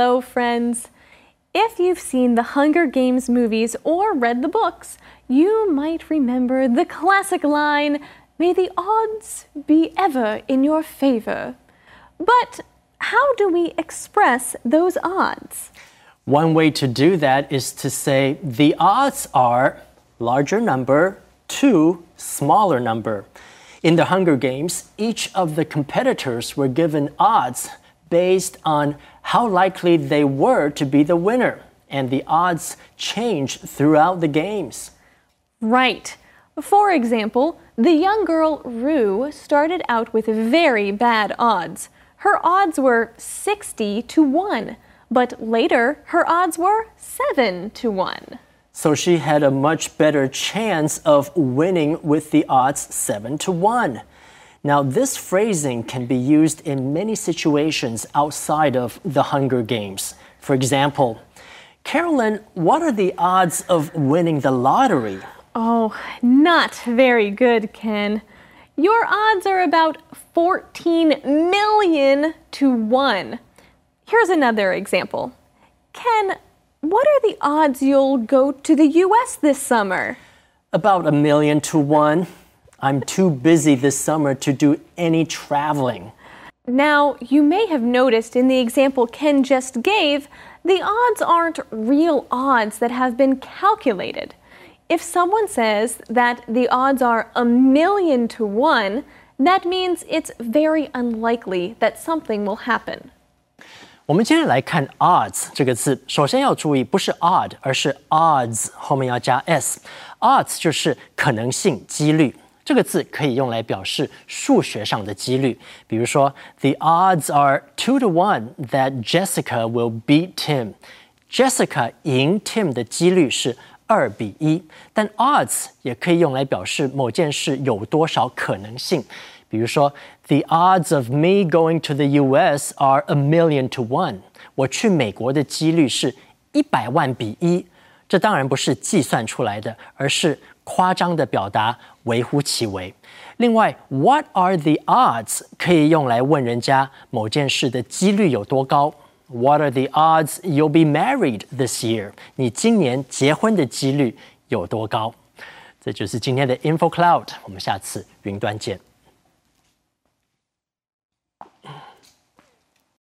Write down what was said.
Hello, friends. If you've seen the Hunger Games movies or read the books, you might remember the classic line, May the odds be ever in your favor. But how do we express those odds? One way to do that is to say the odds are larger number to smaller number. In the Hunger Games, each of the competitors were given odds based on how likely they were to be the winner, and the odds changed throughout the games. Right. For example, the young girl Rue started out with very bad odds. Her odds were 60 to 1, but later her odds were 7 to 1. So she had a much better chance of winning with the odds 7 to 1. Now, this phrasing can be used in many situations outside of the Hunger Games. For example, Carolyn, what are the odds of winning the lottery? Oh, not very good, Ken. Your odds are about 14 million to 1. Here's another example. Ken, what are the odds you'll go to the US this summer? About a million to one. I'm too busy this summer to do any traveling. Now, you may have noticed in the example Ken just gave, the odds aren't real odds that have been calculated. If someone says that the odds are a million to one, that means it's very unlikely that something will happen. 我们接着来看 odds 这个字，首先要注意，不是 odd，而是 odds 后面要加 s。odds 就是可能性、几率。 这个字可以用来表示数学上的几率，比如说，The odds are two to one that Jessica will beat Tim。Jessica 赢 Tim 的几率是二比一。但 odds 也可以用来表示某件事有多少可能性，比如说，The odds of me going to the U.S. are a million to one。我去美国的几率是一百万比一。这当然不是计算出来的，而是 夸张的表达，微乎其微。另外，What are the odds 可以用来问人家某件事的几率有多高。What are the odds you'll be married this year？你今年结婚的几率有多高？这就是今天的 Info Cloud，我们下次云端见。